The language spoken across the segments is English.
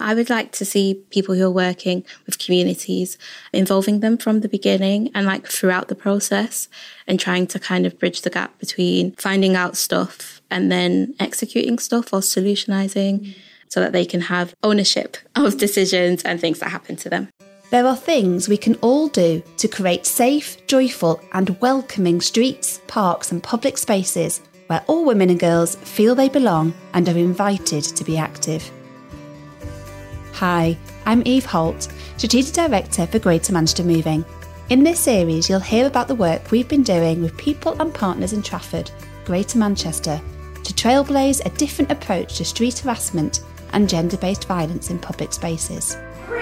I would like to see people who are working with communities involving them from the beginning and like throughout the process and trying to kind of bridge the gap between finding out stuff and then executing stuff or solutionizing mm. so that they can have ownership of decisions and things that happen to them. There are things we can all do to create safe, joyful, and welcoming streets, parks, and public spaces where all women and girls feel they belong and are invited to be active. Hi, I'm Eve Holt, Strategic Director for Greater Manchester Moving. In this series, you'll hear about the work we've been doing with people and partners in Trafford, Greater Manchester, to trailblaze a different approach to street harassment and gender based violence in public spaces. Oh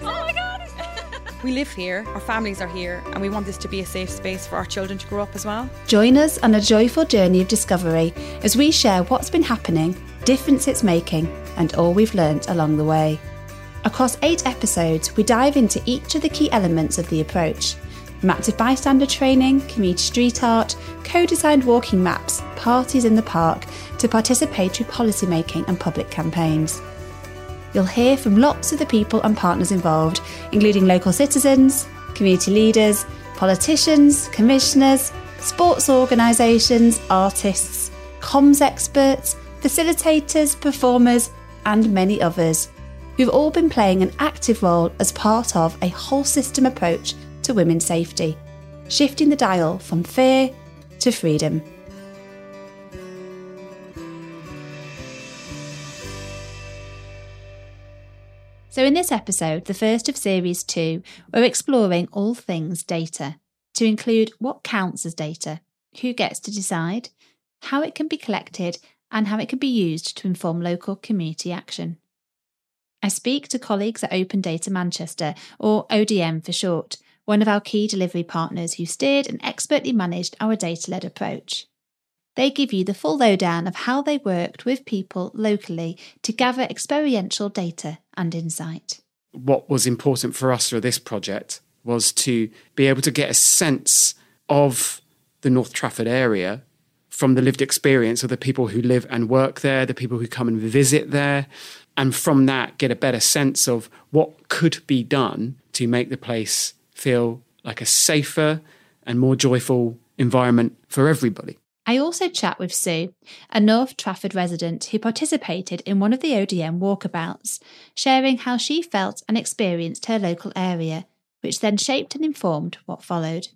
my god! We live here, our families are here, and we want this to be a safe space for our children to grow up as well. Join us on a joyful journey of discovery as we share what's been happening, difference it's making, and all we've learnt along the way. Across eight episodes, we dive into each of the key elements of the approach from active bystander training, community street art, co designed walking maps, parties in the park, to participatory policymaking and public campaigns. You'll hear from lots of the people and partners involved, including local citizens, community leaders, politicians, commissioners, sports organisations, artists, comms experts, facilitators, performers, and many others who've all been playing an active role as part of a whole system approach to women's safety, shifting the dial from fear to freedom. So, in this episode, the first of series two, we're exploring all things data to include what counts as data, who gets to decide, how it can be collected, and how it could be used to inform local community action. I speak to colleagues at Open Data Manchester, or ODM for short, one of our key delivery partners who steered and expertly managed our data led approach. They give you the full lowdown of how they worked with people locally to gather experiential data and insight. What was important for us for this project was to be able to get a sense of the North Trafford area from the lived experience of the people who live and work there, the people who come and visit there, and from that get a better sense of what could be done to make the place feel like a safer and more joyful environment for everybody. I also chat with Sue, a North Trafford resident who participated in one of the ODM walkabouts, sharing how she felt and experienced her local area, which then shaped and informed what followed.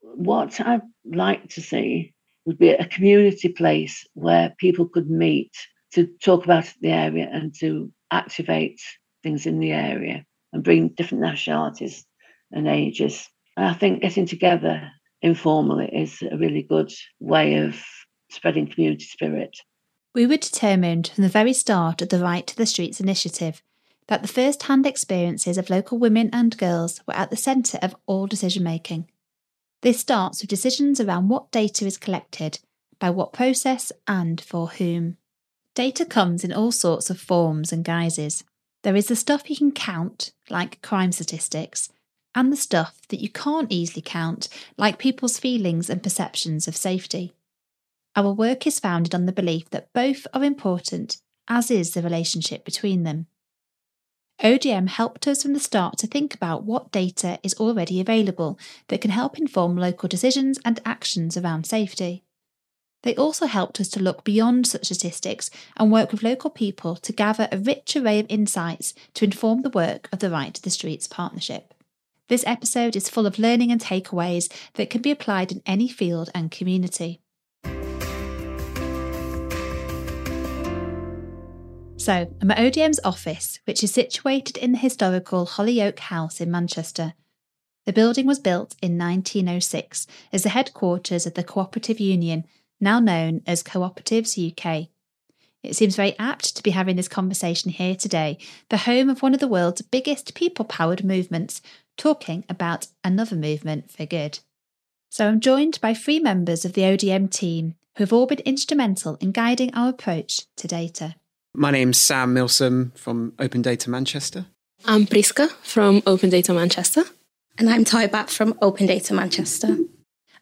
What I'd like to see would be a community place where people could meet to talk about the area and to activate things in the area and bring different nationalities and ages. And I think getting together informally is a really good way of spreading community spirit. We were determined from the very start of the Right to the Streets initiative that the first hand experiences of local women and girls were at the centre of all decision making. This starts with decisions around what data is collected, by what process, and for whom. Data comes in all sorts of forms and guises. There is the stuff you can count, like crime statistics, and the stuff that you can't easily count, like people's feelings and perceptions of safety. Our work is founded on the belief that both are important, as is the relationship between them. ODM helped us from the start to think about what data is already available that can help inform local decisions and actions around safety. They also helped us to look beyond such statistics and work with local people to gather a rich array of insights to inform the work of the Right to the Streets partnership. This episode is full of learning and takeaways that can be applied in any field and community. So, I'm at ODM's office, which is situated in the historical Holyoake House in Manchester. The building was built in 1906 as the headquarters of the Cooperative Union, now known as Cooperatives UK. It seems very apt to be having this conversation here today, the home of one of the world's biggest people powered movements, talking about another movement for good. So I'm joined by three members of the ODM team who have all been instrumental in guiding our approach to data. My name's Sam Milsom from Open Data Manchester. I'm Priska from Open Data Manchester. And I'm Bat from Open Data Manchester.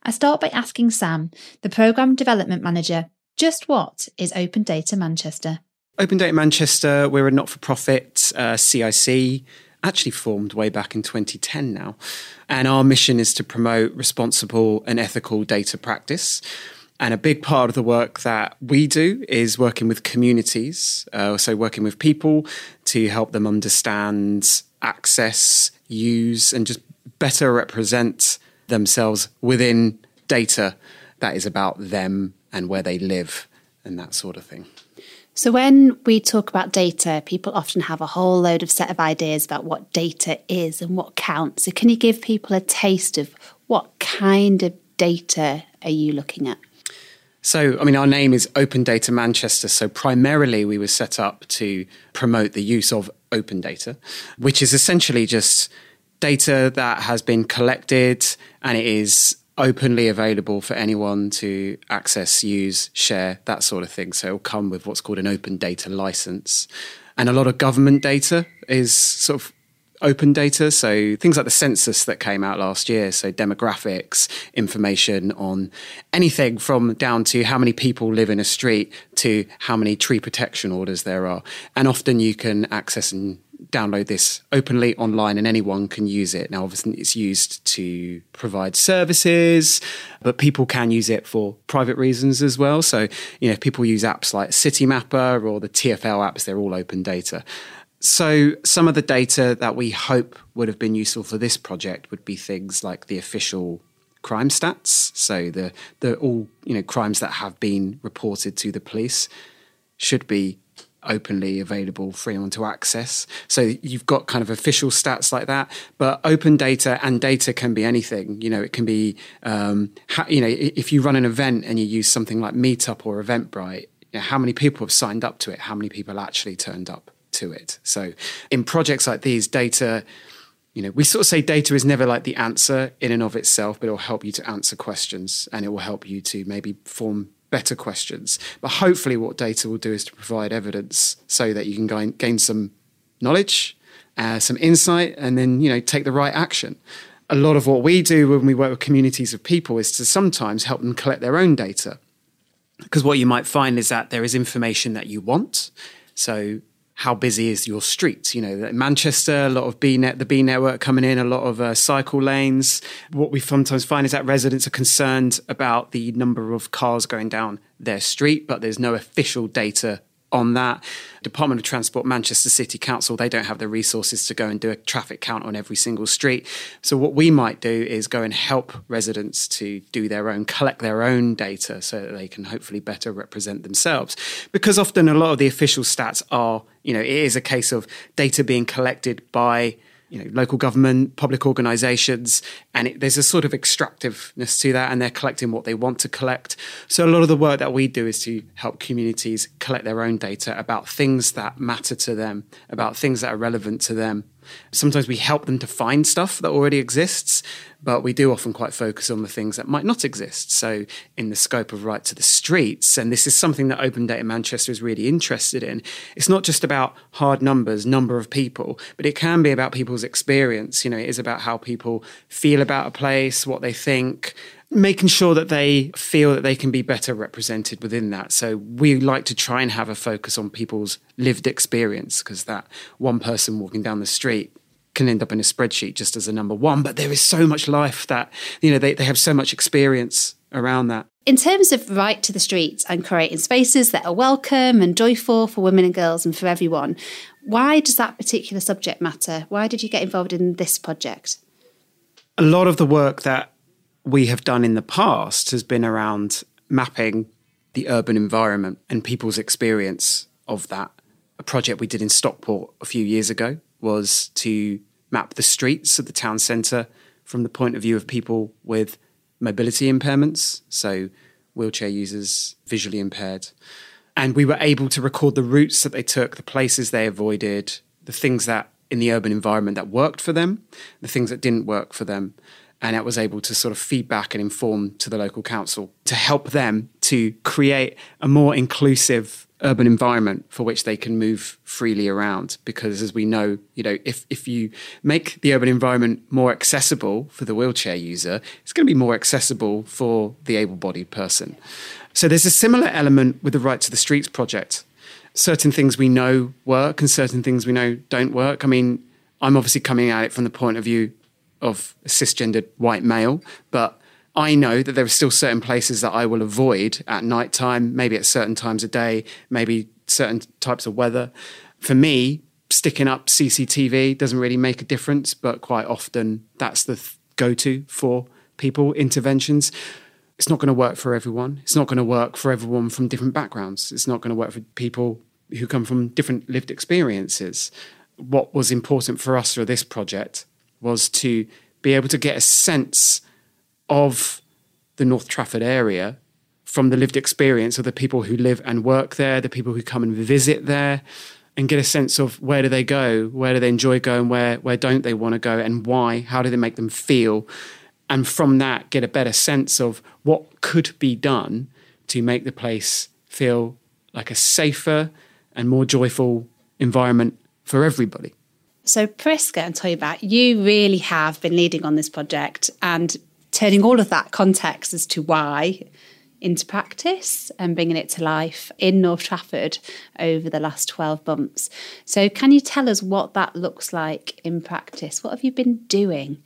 I start by asking Sam, the Programme Development Manager, Just what is Open Data Manchester? Open Data Manchester, we're a not for profit uh, CIC, actually formed way back in 2010 now. And our mission is to promote responsible and ethical data practice. And a big part of the work that we do is working with communities, uh, so working with people to help them understand, access, use, and just better represent themselves within data that is about them and where they live and that sort of thing. So, when we talk about data, people often have a whole load of set of ideas about what data is and what counts. So, can you give people a taste of what kind of data are you looking at? So, I mean, our name is Open Data Manchester. So, primarily, we were set up to promote the use of open data, which is essentially just data that has been collected and it is openly available for anyone to access, use, share, that sort of thing. So it'll come with what's called an open data license. And a lot of government data is sort of open data. So things like the census that came out last year. So demographics, information on anything from down to how many people live in a street to how many tree protection orders there are. And often you can access and download this openly online and anyone can use it. Now, obviously, it's used to provide services, but people can use it for private reasons as well. So, you know, if people use apps like Citymapper or the TFL apps, they're all open data. So, some of the data that we hope would have been useful for this project would be things like the official crime stats. So, the, the all you know crimes that have been reported to the police should be openly available free anyone to access. So you've got kind of official stats like that, but open data and data can be anything. You know, it can be, um, you know, if you run an event and you use something like Meetup or Eventbrite, you know, how many people have signed up to it? How many people actually turned up to it? So in projects like these, data. You know, we sort of say data is never like the answer in and of itself, but it will help you to answer questions and it will help you to maybe form better questions. But hopefully, what data will do is to provide evidence so that you can gain, gain some knowledge, uh, some insight, and then you know take the right action. A lot of what we do when we work with communities of people is to sometimes help them collect their own data. Because what you might find is that there is information that you want. So how busy is your street? You know, Manchester, a lot of B net, the Bee Network coming in, a lot of uh, cycle lanes. What we sometimes find is that residents are concerned about the number of cars going down their street, but there's no official data on that. Department of Transport, Manchester City Council, they don't have the resources to go and do a traffic count on every single street. So, what we might do is go and help residents to do their own, collect their own data so that they can hopefully better represent themselves. Because often a lot of the official stats are, you know, it is a case of data being collected by you know, local government, public organisations, and it, there's a sort of extractiveness to that, and they're collecting what they want to collect. So a lot of the work that we do is to help communities collect their own data about things that matter to them, about things that are relevant to them, Sometimes we help them to find stuff that already exists, but we do often quite focus on the things that might not exist. So, in the scope of Right to the Streets, and this is something that Open Data Manchester is really interested in, it's not just about hard numbers, number of people, but it can be about people's experience. You know, it is about how people feel about a place, what they think, making sure that they feel that they can be better represented within that. So we like to try and have a focus on people's lived experience because that one person walking down the street can end up in a spreadsheet just as a number one, but there is so much life that, you know, they, they have so much experience around that. In terms of right to the streets and creating spaces that are welcome and joyful for women and girls and for everyone, why does that particular subject matter? Why did you get involved in this project? A lot of the work that we have done in the past has been around mapping the urban environment and people's experience of that. A project we did in Stockport a few years ago was to map the streets of the town centre from the point of view of people with mobility impairments, so wheelchair users, visually impaired. And we were able to record the routes that they took, the places they avoided, the things that in the urban environment that worked for them, the things that didn't work for them and it was able to sort of feedback and inform to the local council to help them to create a more inclusive urban environment for which they can move freely around. Because as we know you know if if you make the urban environment more accessible for the wheelchair user it's going to be more accessible for the able-bodied person. So there's a similar element with the right to the streets project. Certain things we know work and certain things we know don't work. I mean i'm obviously coming at it from the point of view of cisgendered white male but I know that there are still certain places that I will avoid at night time, maybe at certain times of day, maybe certain types of weather. For me, sticking up CCTV doesn't really make a difference, but quite often that's the th- go to for people interventions. It's not going to work for everyone. It's not going to work for everyone from different backgrounds. It's not going to work for people who come from different lived experiences. What was important for us for this project was to be able to get a sense of the North Trafford area from the lived experience of the people who live and work there, the people who come and visit there, and get a sense of where do they go, where do they enjoy going, where where don't they want to go, and why? How do they make them feel? And from that, get a better sense of what could be done to make the place feel like a safer and more joyful environment for everybody. So, Priska and Toyba, back, you really have been leading on this project and turning all of that context as to why into practice and bringing it to life in North Trafford over the last 12 months. So, can you tell us what that looks like in practice? What have you been doing?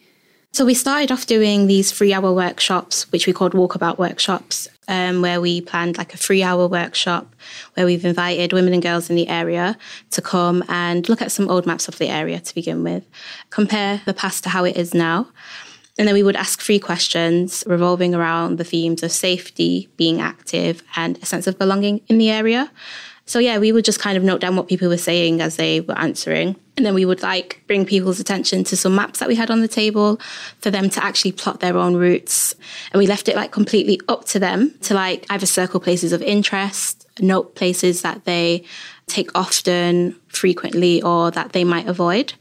So, we started off doing these three hour workshops, which we called walkabout workshops, um, where we planned like a three hour workshop where we've invited women and girls in the area to come and look at some old maps of the area to begin with, compare the past to how it is now. And then we would ask three questions revolving around the themes of safety, being active, and a sense of belonging in the area. So, yeah, we would just kind of note down what people were saying as they were answering. And then we would like bring people's attention to some maps that we had on the table for them to actually plot their own routes. And we left it like completely up to them to like either circle places of interest, note places that they take often, frequently, or that they might avoid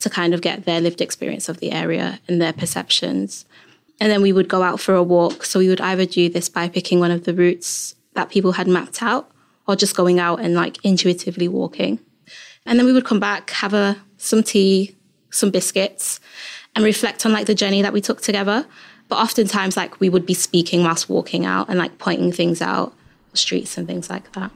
to kind of get their lived experience of the area and their perceptions. And then we would go out for a walk. So we would either do this by picking one of the routes that people had mapped out or just going out and like intuitively walking. And then we would come back, have a some tea, some biscuits, and reflect on like the journey that we took together. But oftentimes like we would be speaking whilst walking out and like pointing things out, streets and things like that.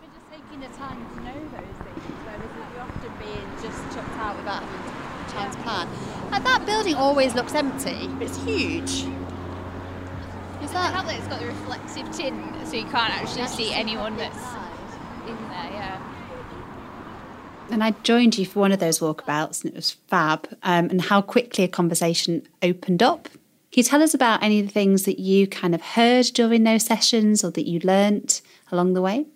Like that building always looks empty. It's huge. Is that? I that it's got the reflective tin, so you can't actually see anyone that's in there. Yeah. And I joined you for one of those walkabouts, and it was fab. Um, and how quickly a conversation opened up. Can you tell us about any of the things that you kind of heard during those sessions, or that you learnt along the way?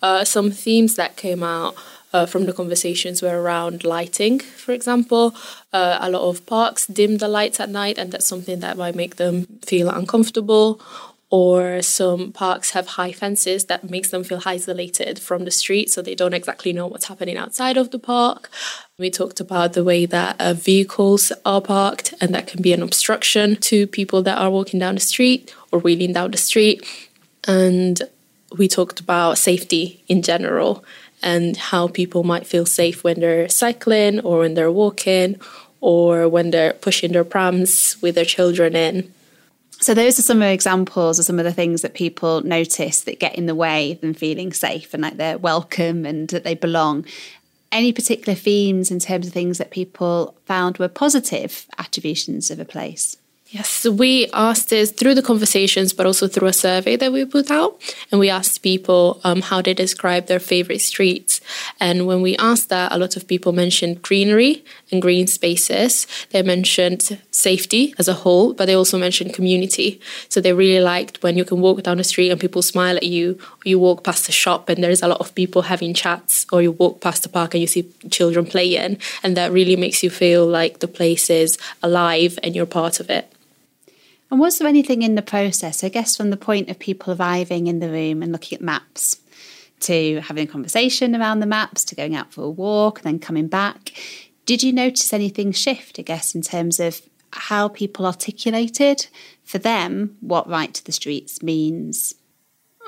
Uh, some themes that came out uh, from the conversations were around lighting, for example. Uh, a lot of parks dim the lights at night, and that's something that might make them feel uncomfortable. Or some parks have high fences that makes them feel isolated from the street, so they don't exactly know what's happening outside of the park. We talked about the way that uh, vehicles are parked, and that can be an obstruction to people that are walking down the street or wheeling down the street. And we talked about safety in general and how people might feel safe when they're cycling or when they're walking or when they're pushing their prams with their children in. So, those are some examples of some of the things that people notice that get in the way of them feeling safe and like they're welcome and that they belong. Any particular themes in terms of things that people found were positive attributions of a place? Yes, we asked this through the conversations, but also through a survey that we put out. And we asked people um, how they describe their favorite streets. And when we asked that, a lot of people mentioned greenery and green spaces. They mentioned safety as a whole, but they also mentioned community. So they really liked when you can walk down the street and people smile at you, or you walk past a shop and there's a lot of people having chats, or you walk past a park and you see children playing. And that really makes you feel like the place is alive and you're part of it. And was there anything in the process, I guess, from the point of people arriving in the room and looking at maps to having a conversation around the maps to going out for a walk and then coming back? Did you notice anything shift, I guess, in terms of how people articulated for them what right to the streets means?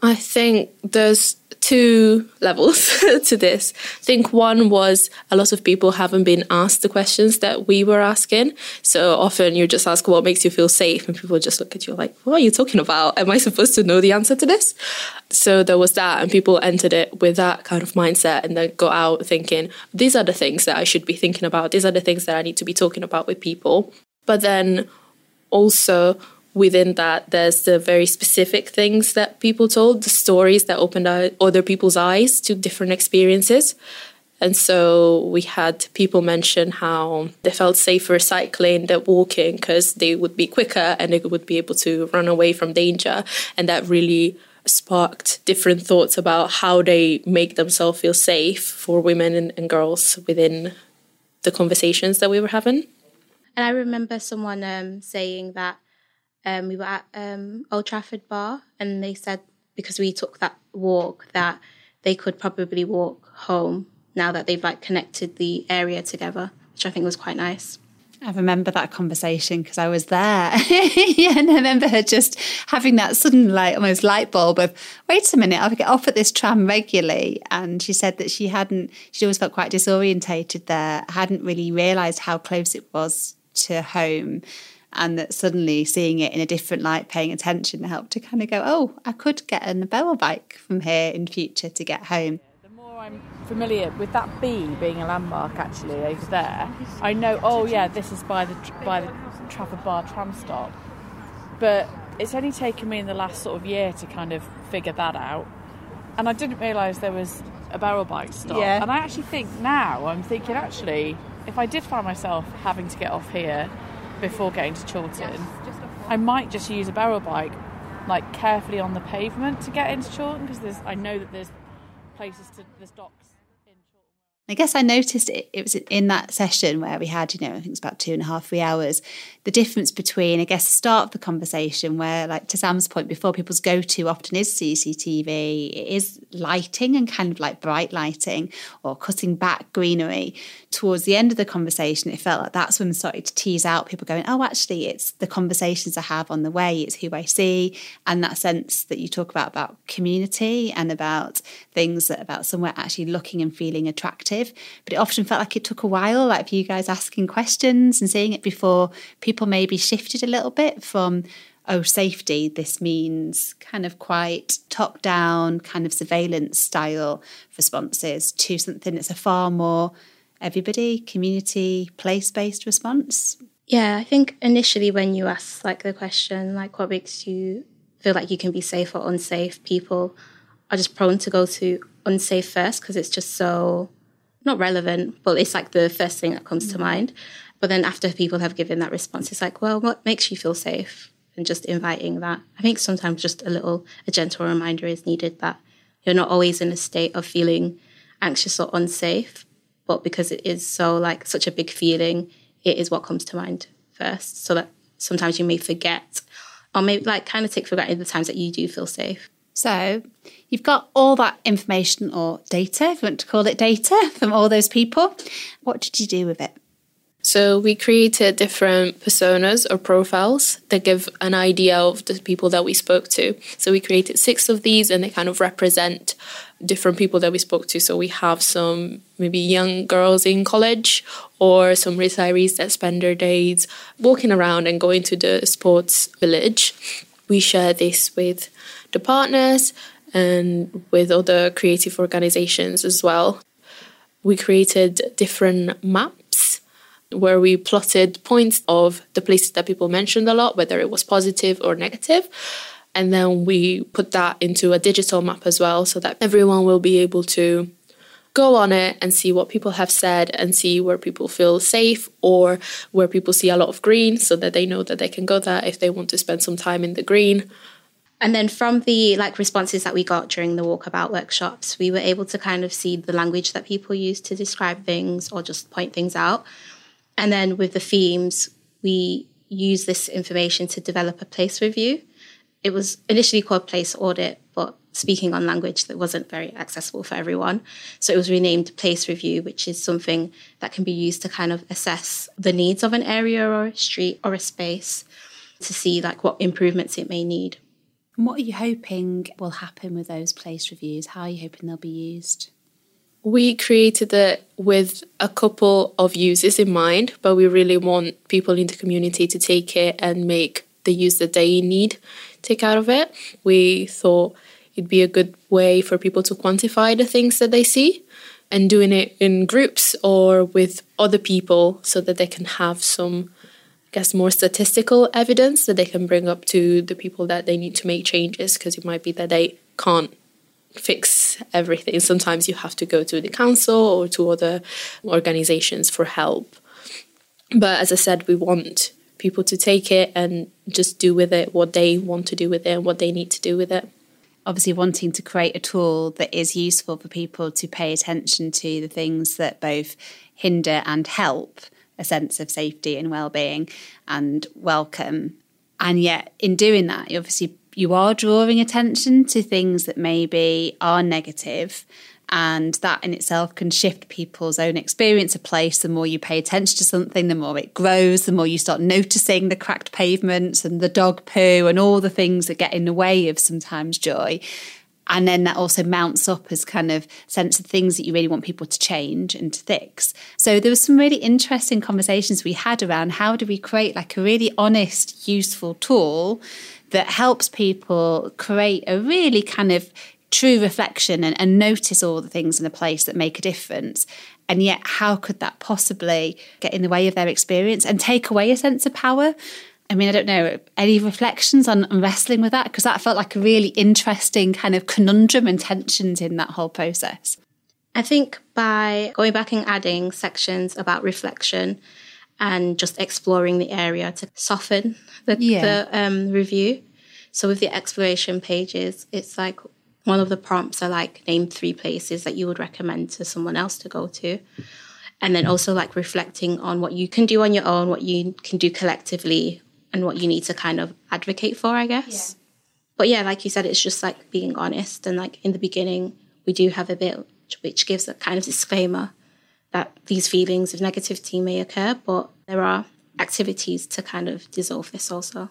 I think there's two levels to this. I think one was a lot of people haven't been asked the questions that we were asking. So often you just ask what makes you feel safe, and people just look at you like, what are you talking about? Am I supposed to know the answer to this? So there was that, and people entered it with that kind of mindset and then got out thinking, these are the things that I should be thinking about. These are the things that I need to be talking about with people. But then also, within that, there's the very specific things that people told, the stories that opened other people's eyes to different experiences. And so we had people mention how they felt safer cycling than walking because they would be quicker and they would be able to run away from danger. And that really sparked different thoughts about how they make themselves feel safe for women and, and girls within the conversations that we were having. And I remember someone um, saying that um, we were at um, Old Trafford Bar, and they said because we took that walk that they could probably walk home now that they've like connected the area together, which I think was quite nice. I remember that conversation because I was there. yeah, and I remember her just having that sudden, like, almost light bulb of, wait a minute, I get off at this tram regularly. And she said that she hadn't, she'd always felt quite disorientated there, hadn't really realised how close it was to home and that suddenly seeing it in a different light, paying attention helped to kind of go, oh, I could get an Beryl bike from here in future to get home. The more I'm familiar with that B being a landmark actually over there, I know, oh yeah, this is by the by the Trafford Bar tram stop. But it's only taken me in the last sort of year to kind of figure that out. And I didn't realise there was a Beryl bike stop. Yeah. And I actually think now, I'm thinking actually, if I did find myself having to get off here before getting to Chorlton, I might just use a Beryl bike like carefully on the pavement to get into Chorlton because there's I know that there's places to there's docks I guess I noticed it, it was in that session where we had, you know, I think it's about two and a half, three hours, the difference between, I guess, the start of the conversation where, like to Sam's point before, people's go to often is CCTV, it is lighting and kind of like bright lighting or cutting back greenery. Towards the end of the conversation, it felt like that's when we started to tease out people going, oh, actually, it's the conversations I have on the way, it's who I see, and that sense that you talk about, about community and about things that about somewhere actually looking and feeling attractive but it often felt like it took a while, like for you guys asking questions and seeing it before people maybe shifted a little bit from, oh, safety, this means kind of quite top down, kind of surveillance style responses to something that's a far more everybody, community, place based response. Yeah, I think initially when you ask like the question, like what makes you feel like you can be safe or unsafe, people are just prone to go to unsafe first because it's just so not relevant, but it's like the first thing that comes to mm. mind. But then after people have given that response, it's like, well, what makes you feel safe? And just inviting that. I think sometimes just a little, a gentle reminder is needed that you're not always in a state of feeling anxious or unsafe, but because it is so like such a big feeling, it is what comes to mind first. So that sometimes you may forget or maybe like kind of take for granted the times that you do feel safe. So you've got all that information or data, if you want to call it data, from all those people. What did you do with it? So we created different personas or profiles that give an idea of the people that we spoke to. So we created six of these and they kind of represent different people that we spoke to. So we have some maybe young girls in college or some retirees that spend their days walking around and going to the sports village. We share this with the partners and with other creative organizations as well. We created different maps where we plotted points of the places that people mentioned a lot, whether it was positive or negative. And then we put that into a digital map as well so that everyone will be able to go on it and see what people have said and see where people feel safe or where people see a lot of green so that they know that they can go there if they want to spend some time in the green. And then from the like responses that we got during the walkabout workshops, we were able to kind of see the language that people use to describe things or just point things out. And then with the themes, we use this information to develop a place review. It was initially called place audit, but speaking on language that wasn't very accessible for everyone. So it was renamed place review, which is something that can be used to kind of assess the needs of an area or a street or a space to see like what improvements it may need. And what are you hoping will happen with those place reviews? How are you hoping they'll be used? We created it with a couple of uses in mind, but we really want people in the community to take it and make the use that they need take out of it. We thought it'd be a good way for people to quantify the things that they see and doing it in groups or with other people so that they can have some guess more statistical evidence that they can bring up to the people that they need to make changes because it might be that they can't fix everything. Sometimes you have to go to the council or to other organizations for help. But as I said, we want people to take it and just do with it what they want to do with it and what they need to do with it obviously wanting to create a tool that is useful for people to pay attention to the things that both hinder and help a sense of safety and well-being and welcome and yet in doing that obviously you are drawing attention to things that maybe are negative and that in itself can shift people's own experience of place. The more you pay attention to something, the more it grows, the more you start noticing the cracked pavements and the dog poo and all the things that get in the way of sometimes joy. And then that also mounts up as kind of sense of things that you really want people to change and to fix. So there was some really interesting conversations we had around how do we create like a really honest, useful tool that helps people create a really kind of true reflection and, and notice all the things in a place that make a difference. And yet, how could that possibly get in the way of their experience and take away a sense of power? I mean, I don't know, any reflections on, on wrestling with that? Because that felt like a really interesting kind of conundrum and tensions in that whole process. I think by going back and adding sections about reflection and just exploring the area to soften the, yeah. the um, review. So with the exploration pages, it's like one of the prompts are like name three places that you would recommend to someone else to go to and then also like reflecting on what you can do on your own what you can do collectively and what you need to kind of advocate for i guess yeah. but yeah like you said it's just like being honest and like in the beginning we do have a bit which gives a kind of disclaimer that these feelings of negativity may occur but there are activities to kind of dissolve this also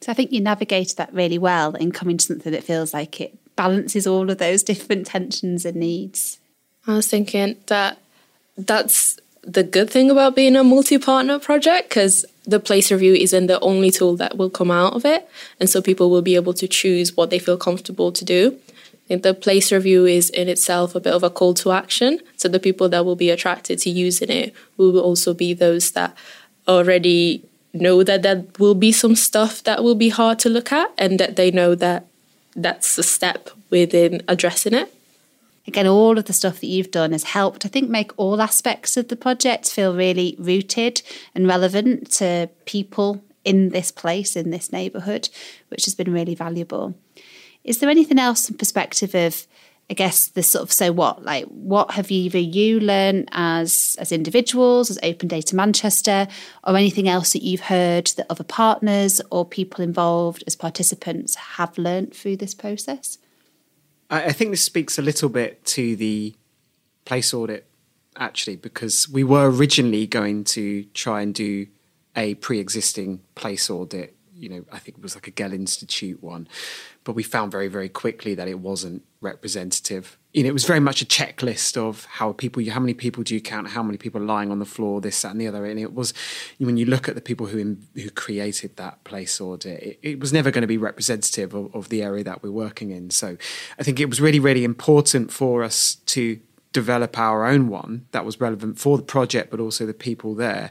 so I think you navigated that really well in coming to something that feels like it balances all of those different tensions and needs. I was thinking that that's the good thing about being a multi-partner project because the place review isn't the only tool that will come out of it. And so people will be able to choose what they feel comfortable to do. The place review is in itself a bit of a call to action. So the people that will be attracted to using it will also be those that already know that there will be some stuff that will be hard to look at and that they know that that's a step within addressing it. Again, all of the stuff that you've done has helped, I think, make all aspects of the project feel really rooted and relevant to people in this place, in this neighbourhood, which has been really valuable. Is there anything else in perspective of I guess the sort of so what like what have either you learned as as individuals as Open Data Manchester or anything else that you've heard that other partners or people involved as participants have learned through this process? I, I think this speaks a little bit to the place audit actually because we were originally going to try and do a pre-existing place audit. You know, I think it was like a Gehl Institute one, but we found very, very quickly that it wasn't representative. You know, it was very much a checklist of how people, how many people do you count, how many people are lying on the floor, this, that, and the other. And it was, when you look at the people who who created that place audit, it, it was never going to be representative of, of the area that we're working in. So I think it was really, really important for us to develop our own one that was relevant for the project, but also the people there.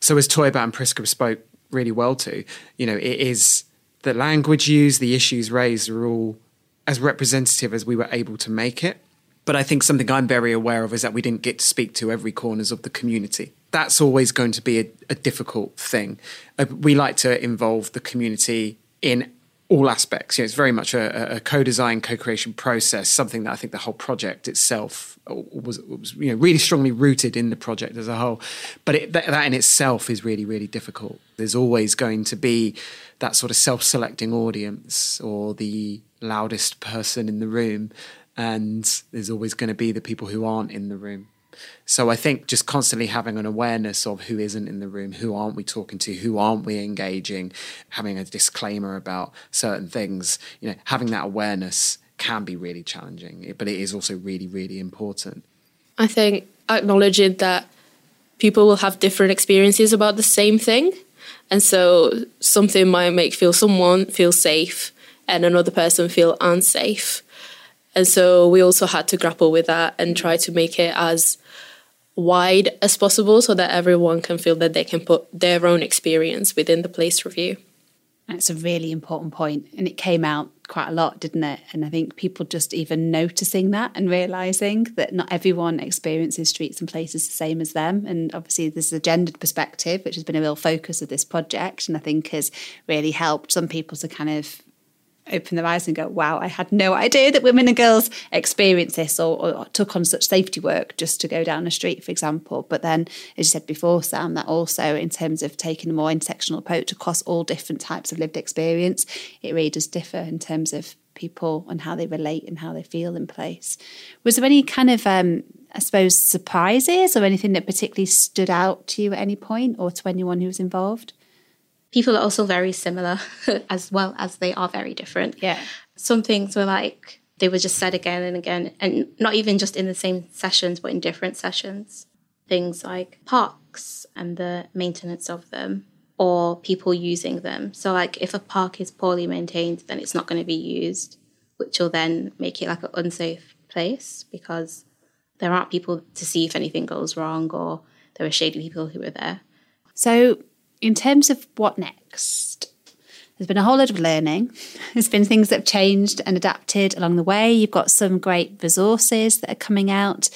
So as Toybat and Priska spoke really well to. You know, it is the language used, the issues raised are all as representative as we were able to make it. But I think something I'm very aware of is that we didn't get to speak to every corners of the community. That's always going to be a, a difficult thing. Uh, we like to involve the community in all aspects. You know, it's very much a, a, co-design, co-creation process. Something that I think the whole project itself was, was you know, really strongly rooted in the project as a whole. But it, that, that in itself is really, really difficult. There's always going to be that sort of self-selecting audience or the loudest person in the room, and there's always going to be the people who aren't in the room. So I think just constantly having an awareness of who isn't in the room, who aren't we talking to, who aren't we engaging, having a disclaimer about certain things, you know, having that awareness can be really challenging, but it is also really, really important. I think acknowledging that people will have different experiences about the same thing. And so something might make feel someone feel safe and another person feel unsafe. And so we also had to grapple with that and try to make it as wide as possible so that everyone can feel that they can put their own experience within the place review. That's a really important point, and it came out quite a lot, didn't it? And I think people just even noticing that and realizing that not everyone experiences streets and places the same as them. And obviously, there's a gendered perspective, which has been a real focus of this project, and I think has really helped some people to kind of open their eyes and go, wow, I had no idea that women and girls experience this or, or, took on such safety work just to go down a street, for example. But then, as you said before, Sam, that also in terms of taking a more intersectional approach across all different types of lived experience, it really does differ in terms of people and how they relate and how they feel in place. Was there any kind of, um, I suppose, surprises or anything that particularly stood out to you at any point or to anyone who was involved? People are also very similar as well as they are very different. Yeah. Some things were like they were just said again and again, and not even just in the same sessions, but in different sessions. Things like parks and the maintenance of them, or people using them. So, like, if a park is poorly maintained, then it's not going to be used, which will then make it like an unsafe place because there aren't people to see if anything goes wrong or there are shady people who are there. So, in terms of what next, there's been a whole lot of learning. There's been things that have changed and adapted along the way. You've got some great resources that are coming out.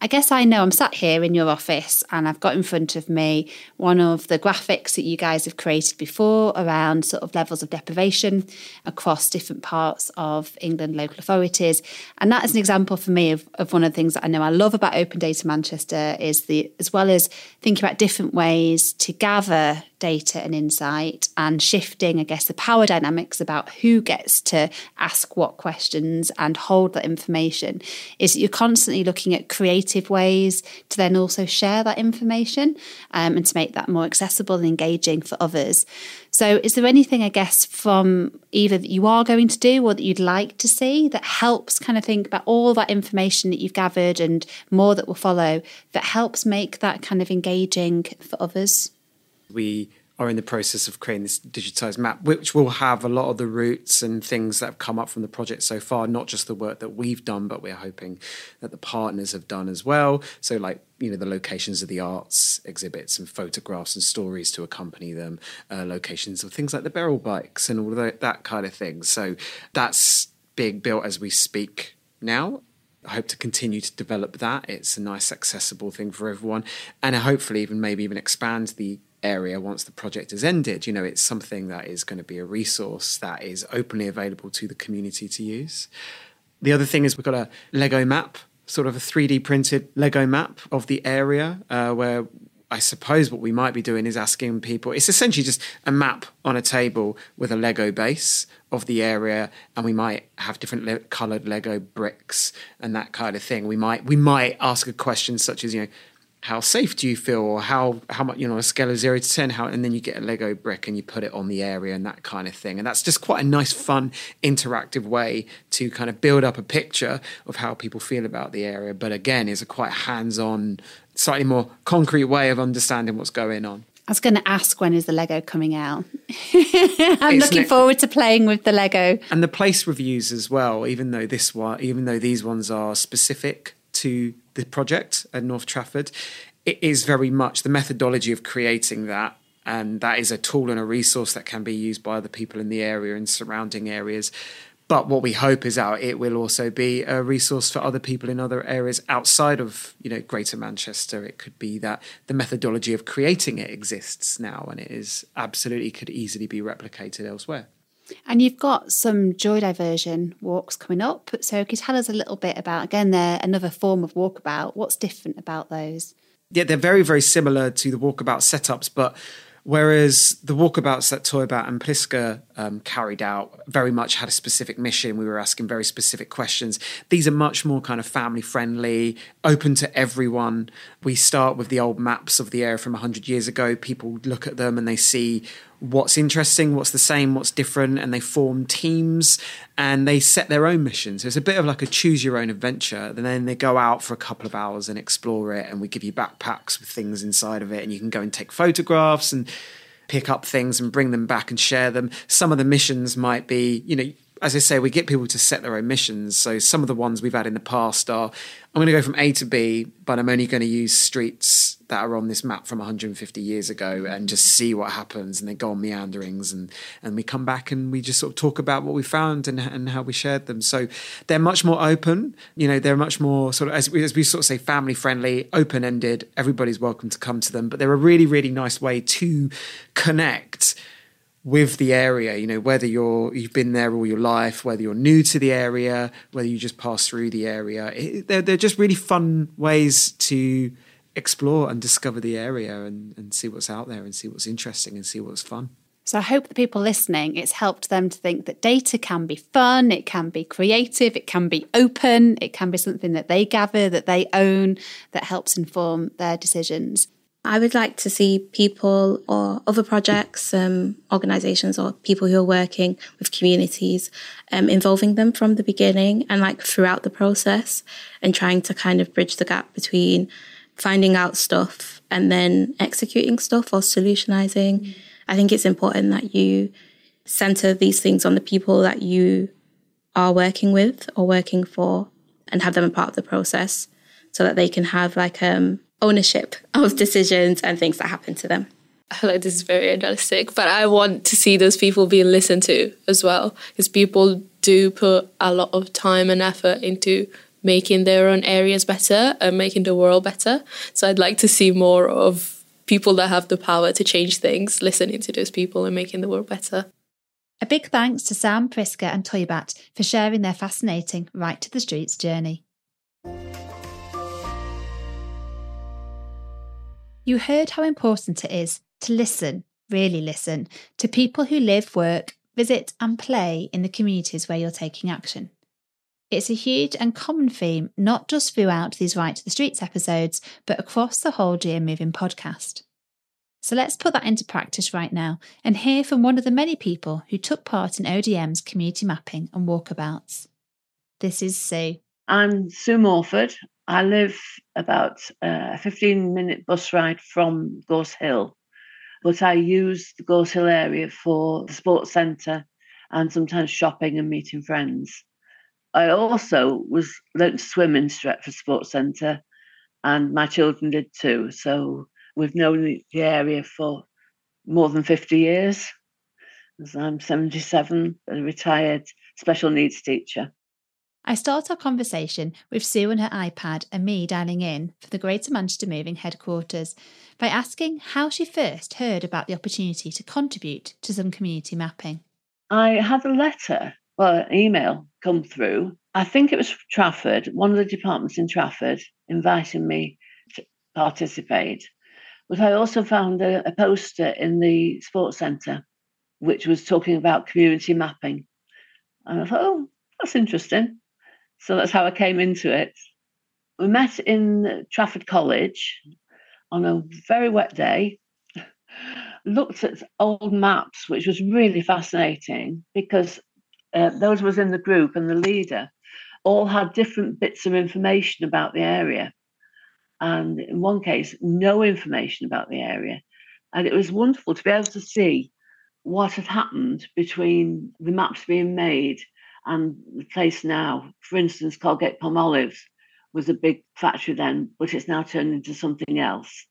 I guess I know I'm sat here in your office and I've got in front of me one of the graphics that you guys have created before around sort of levels of deprivation across different parts of England local authorities. And that is an example for me of, of one of the things that I know I love about Open Data Manchester is the as well as thinking about different ways to gather data and insight and shifting, I guess, the power dynamics about who gets to ask what questions and hold that information is that you're constantly looking at creative ways to then also share that information um, and to make that more accessible and engaging for others. So, is there anything, I guess, from either that you are going to do or that you'd like to see that helps kind of think about all that information that you've gathered and more that will follow that helps make that kind of engaging for others? We are in the process of creating this digitized map, which will have a lot of the routes and things that have come up from the project so far, not just the work that we've done, but we're hoping that the partners have done as well. So, like, you know, the locations of the arts exhibits and photographs and stories to accompany them, uh, locations of things like the Beryl bikes and all that, that kind of thing. So, that's being built as we speak now. I hope to continue to develop that. It's a nice, accessible thing for everyone, and hopefully, even maybe even expand the area once the project has ended. You know, it's something that is going to be a resource that is openly available to the community to use. The other thing is we've got a Lego map, sort of a 3D printed Lego map of the area uh, where I suppose what we might be doing is asking people. It's essentially just a map on a table with a Lego base of the area, and we might have different le- coloured Lego bricks and that kind of thing. We might we might ask a question such as you know how safe do you feel or how how much you know a scale of 0 to 10 how and then you get a lego brick and you put it on the area and that kind of thing and that's just quite a nice fun interactive way to kind of build up a picture of how people feel about the area but again is a quite hands-on slightly more concrete way of understanding what's going on I was going to ask when is the Lego coming out. I'm looking forward to playing with the Lego and the place reviews as well. Even though this one, even though these ones are specific to the project at North Trafford, it is very much the methodology of creating that. And that is a tool and a resource that can be used by the people in the area and surrounding areas. But what we hope is that it will also be a resource for other people in other areas outside of, you know, Greater Manchester. It could be that the methodology of creating it exists now and it is absolutely could easily be replicated elsewhere. And you've got some joy diversion walks coming up. So could you tell us a little bit about again they're another form of walkabout. What's different about those? Yeah, they're very, very similar to the walkabout setups, but Whereas the walkabouts that Toybat and Priska um, carried out very much had a specific mission. We were asking very specific questions. These are much more kind of family friendly, open to everyone. We start with the old maps of the area from 100 years ago. People look at them and they see what's interesting, what's the same, what's different, and they form teams and they set their own missions. So it's a bit of like a choose your own adventure. And then they go out for a couple of hours and explore it, and we give you backpacks with things inside of it, and you can go and take photographs and pick up things and bring them back and share them. Some of the missions might be, you know, as I say, we get people to set their own missions. So some of the ones we've had in the past are I'm going to go from A to B, but I'm only going to use streets that are on this map from 150 years ago and just see what happens. And they go on meanderings and, and we come back and we just sort of talk about what we found and, and how we shared them. So they're much more open. You know, they're much more sort of, as we, as we sort of say, family friendly, open ended. Everybody's welcome to come to them, but they're a really, really nice way to connect with the area you know whether you're you've been there all your life whether you're new to the area whether you just pass through the area it, they're, they're just really fun ways to explore and discover the area and, and see what's out there and see what's interesting and see what's fun so I hope the people listening, it's helped them to think that data can be fun, it can be creative, it can be open, it can be something that they gather, that they own, that helps inform their decisions. I would like to see people or other projects, um, organizations, or people who are working with communities, um, involving them from the beginning and like throughout the process and trying to kind of bridge the gap between finding out stuff and then executing stuff or solutionizing. Mm. I think it's important that you center these things on the people that you are working with or working for and have them a part of the process so that they can have like um ownership of decisions and things that happen to them. I feel like this is very idealistic, but I want to see those people being listened to as well, because people do put a lot of time and effort into making their own areas better and making the world better. So I'd like to see more of people that have the power to change things, listening to those people and making the world better. A big thanks to Sam, Priska, and Toybat for sharing their fascinating Right to the Streets journey. You heard how important it is to listen, really listen, to people who live, work, visit, and play in the communities where you're taking action. It's a huge and common theme, not just throughout these Right to the Streets episodes, but across the whole GM Moving podcast. So let's put that into practice right now and hear from one of the many people who took part in ODM's community mapping and walkabouts. This is Sue. I'm Sue Morford. I live about uh, a 15 minute bus ride from Gorse Hill, but I use the Gorse Hill area for the sports centre and sometimes shopping and meeting friends. I also was learnt to swim in Stretford Sports Centre, and my children did too. So we've known the area for more than 50 years. As I'm 77, a retired special needs teacher. I start our conversation with Sue and her iPad and me dialing in for the Greater Manchester Moving headquarters by asking how she first heard about the opportunity to contribute to some community mapping. I had a letter, well, an email come through. I think it was Trafford, one of the departments in Trafford, inviting me to participate. But I also found a, a poster in the sports centre which was talking about community mapping. And I thought, oh, that's interesting. So that's how I came into it. We met in Trafford College on a very wet day, looked at old maps, which was really fascinating because uh, those was in the group and the leader all had different bits of information about the area. And in one case, no information about the area. And it was wonderful to be able to see what had happened between the maps being made and the place now. For instance, Colgate Palmolive was a big factory then, but it's now turned into something else.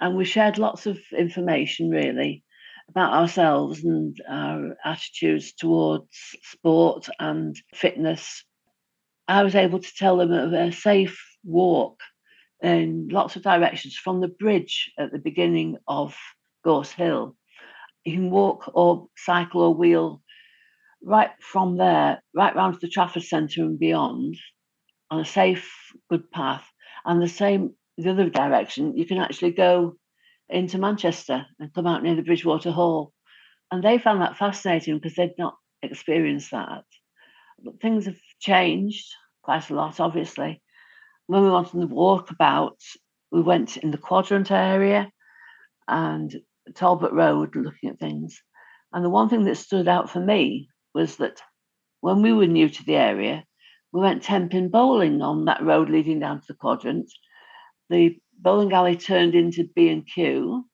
And we shared lots of information really about ourselves and our attitudes towards sport and fitness. I was able to tell them of a safe walk in lots of directions from the bridge at the beginning of Gorse Hill. You can walk or cycle or wheel right from there, right round to the Trafford Centre and beyond, on a safe, good path. And the same, the other direction, you can actually go into Manchester and come out near the Bridgewater Hall. And they found that fascinating because they'd not experienced that. But things have changed quite a lot, obviously. When we went on the walkabout, we went in the quadrant area and Talbot Road looking at things. And the one thing that stood out for me was that when we were new to the area, we went 10 pin bowling on that road leading down to the quadrant. The bowling alley turned into B&Q.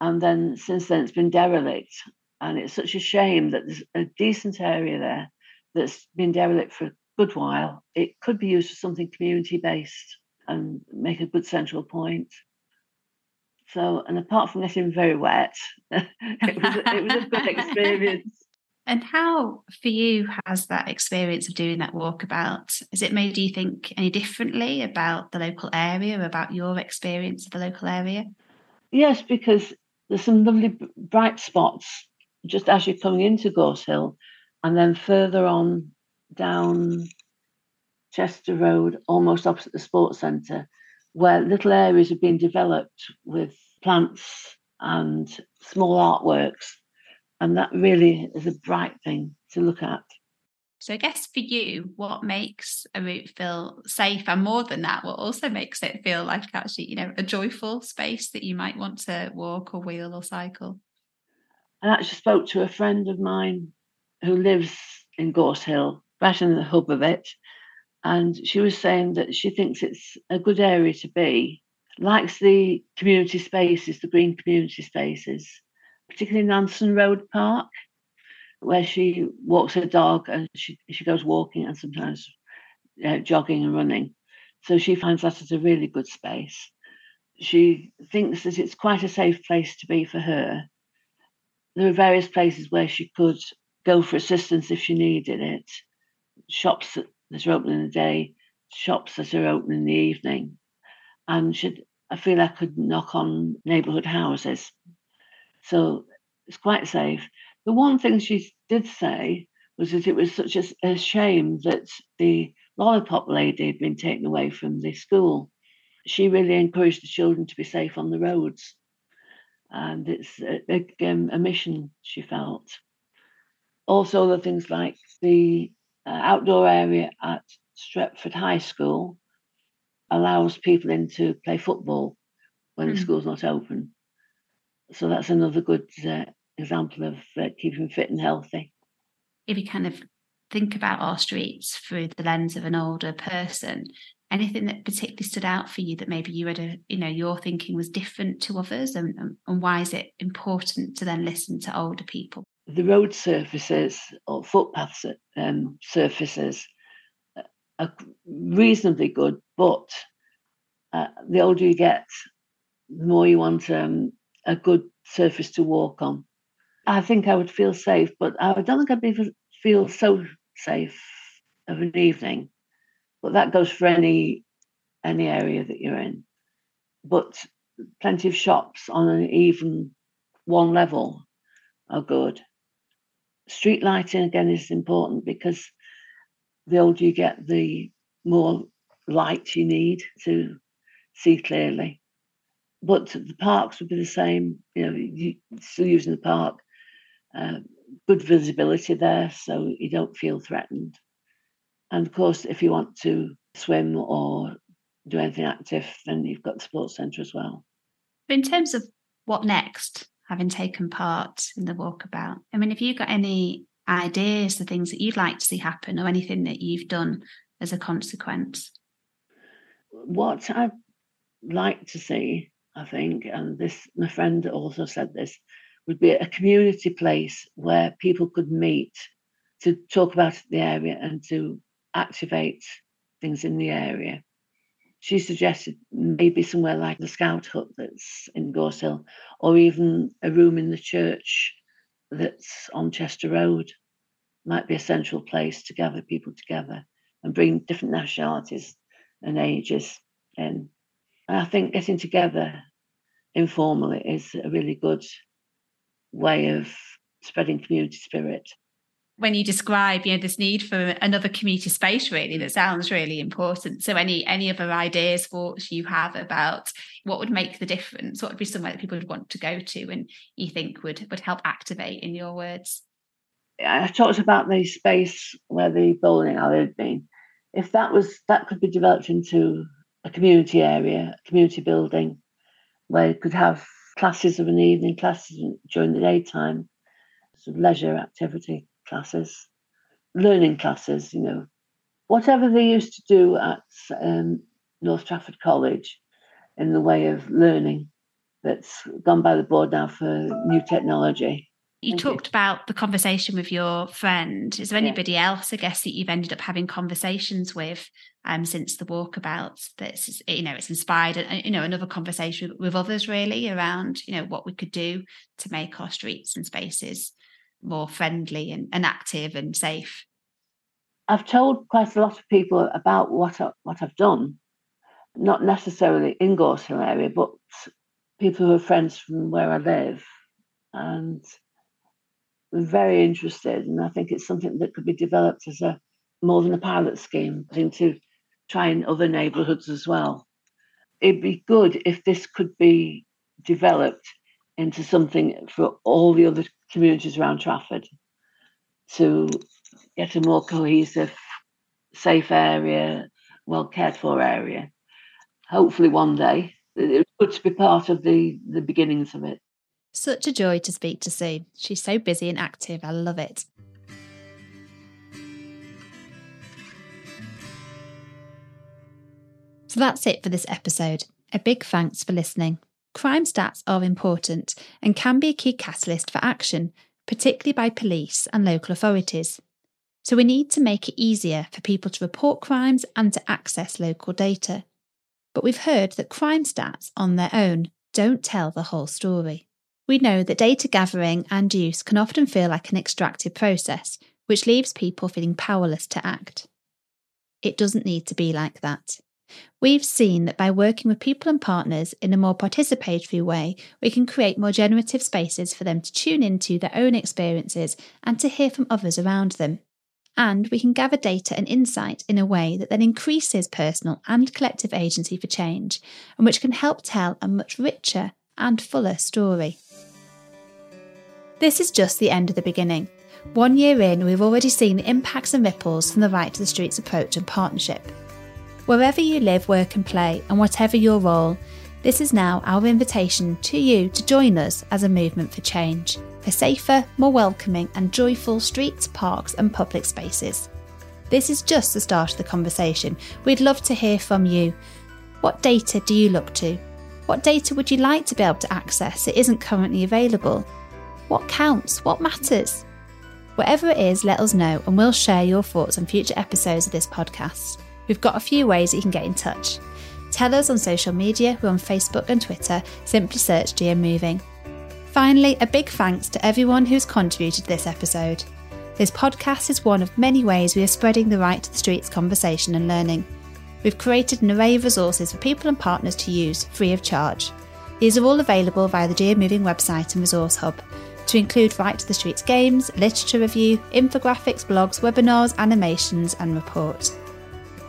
And then since then, it's been derelict. And it's such a shame that there's a decent area there that's been derelict for a good while. It could be used for something community based and make a good central point. So, and apart from getting very wet, it, was, it was a good experience. And how, for you, has that experience of doing that walkabout, has it made you think any differently about the local area, about your experience of the local area? Yes, because there's some lovely bright spots just as you're coming into Gorse Hill, and then further on down Chester Road, almost opposite the sports centre, where little areas have been developed with plants and small artworks and that really is a bright thing to look at. So I guess for you, what makes a route feel safe and more than that, what also makes it feel like actually, you know, a joyful space that you might want to walk or wheel or cycle? I actually spoke to a friend of mine who lives in Gorse Hill, right in the hub of it. And she was saying that she thinks it's a good area to be, likes the community spaces, the green community spaces, particularly Nansen Road Park, where she walks her dog and she, she goes walking and sometimes uh, jogging and running. So she finds that as a really good space. She thinks that it's quite a safe place to be for her. There are various places where she could go for assistance if she needed it. Shops that are open in the day, shops that are open in the evening. And should I feel I could knock on neighbourhood houses so it's quite safe. The one thing she did say was that it was such a, a shame that the lollipop lady had been taken away from the school. She really encouraged the children to be safe on the roads. And it's a big um, a mission, she felt. Also, the things like the uh, outdoor area at Stretford High School allows people in to play football when mm. the school's not open so that's another good uh, example of uh, keeping fit and healthy. If you kind of think about our streets through the lens of an older person, anything that particularly stood out for you that maybe you had a, you know, your thinking was different to others, and, and why is it important to then listen to older people? The road surfaces or footpaths um, surfaces are reasonably good, but uh, the older you get, the more you want um, a good surface to walk on. I think I would feel safe, but I don't think I'd be, feel so safe of an evening. But that goes for any any area that you're in. But plenty of shops on an even one level are good. Street lighting again is important because the older you get, the more light you need to see clearly but the parks would be the same. You know, you still using the park. Uh, good visibility there, so you don't feel threatened. And of course, if you want to swim or do anything active, then you've got the sports centre as well. In terms of what next, having taken part in the walkabout, I mean, have you got any ideas, the things that you'd like to see happen, or anything that you've done as a consequence? What I'd like to see I think, and this my friend also said this, would be a community place where people could meet to talk about the area and to activate things in the area. She suggested maybe somewhere like the Scout Hut that's in Gorse or even a room in the church that's on Chester Road might be a central place to gather people together and bring different nationalities and ages in. And I think getting together informally is a really good way of spreading community spirit. when you describe, you know, this need for another community space, really, that sounds really important. So, any any other ideas, thoughts you have about what would make the difference? What would be somewhere that people would want to go to, and you think would would help activate, in your words? I talked about the space where the bowling alley had been. If that was that could be developed into a community area, a community building, where you could have classes of an evening, classes during the daytime, sort of leisure activity classes, learning classes, you know, whatever they used to do at um, North Trafford College in the way of learning that's gone by the board now for new technology. You Thank talked you. about the conversation with your friend. Is there anybody yeah. else, I guess, that you've ended up having conversations with um, since the walkabout? That's you know, it's inspired you know another conversation with others really around you know what we could do to make our streets and spaces more friendly and, and active and safe? I've told quite a lot of people about what I, what I've done, not necessarily in Gorse Hill area, but people who are friends from where I live, and very interested. And I think it's something that could be developed as a more than a pilot scheme into trying other neighbourhoods as well. It'd be good if this could be developed into something for all the other communities around Trafford to get a more cohesive, safe area, well cared for area. Hopefully, one day good to be part of the the beginnings of it. Such a joy to speak to Sue. She's so busy and active. I love it. So that's it for this episode. A big thanks for listening. Crime stats are important and can be a key catalyst for action, particularly by police and local authorities. So we need to make it easier for people to report crimes and to access local data. But we've heard that crime stats on their own don't tell the whole story. We know that data gathering and use can often feel like an extractive process, which leaves people feeling powerless to act. It doesn't need to be like that. We've seen that by working with people and partners in a more participatory way, we can create more generative spaces for them to tune into their own experiences and to hear from others around them. And we can gather data and insight in a way that then increases personal and collective agency for change, and which can help tell a much richer and fuller story. This is just the end of the beginning. One year in, we've already seen the impacts and ripples from the Right to the Streets approach and partnership. Wherever you live, work, and play, and whatever your role, this is now our invitation to you to join us as a movement for change, for safer, more welcoming, and joyful streets, parks, and public spaces. This is just the start of the conversation. We'd love to hear from you. What data do you look to? What data would you like to be able to access that isn't currently available? What counts? What matters? Whatever it is, let us know and we'll share your thoughts on future episodes of this podcast. We've got a few ways that you can get in touch. Tell us on social media, we're on Facebook and Twitter, simply search GM Moving. Finally, a big thanks to everyone who's contributed to this episode. This podcast is one of many ways we are spreading the right to the streets conversation and learning. We've created an array of resources for people and partners to use free of charge. These are all available via the GM Moving website and resource hub, to include Right to the Streets games, literature review, infographics, blogs, webinars, animations, and reports.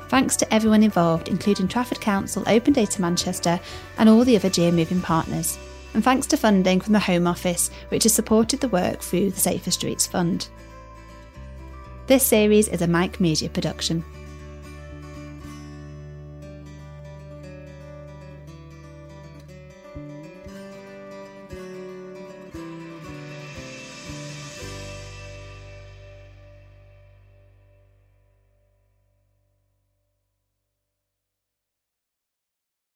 Thanks to everyone involved, including Trafford Council, Open Data Manchester, and all the other GM Moving partners. And thanks to funding from the Home Office, which has supported the work through the Safer Streets Fund. This series is a Mike Media production.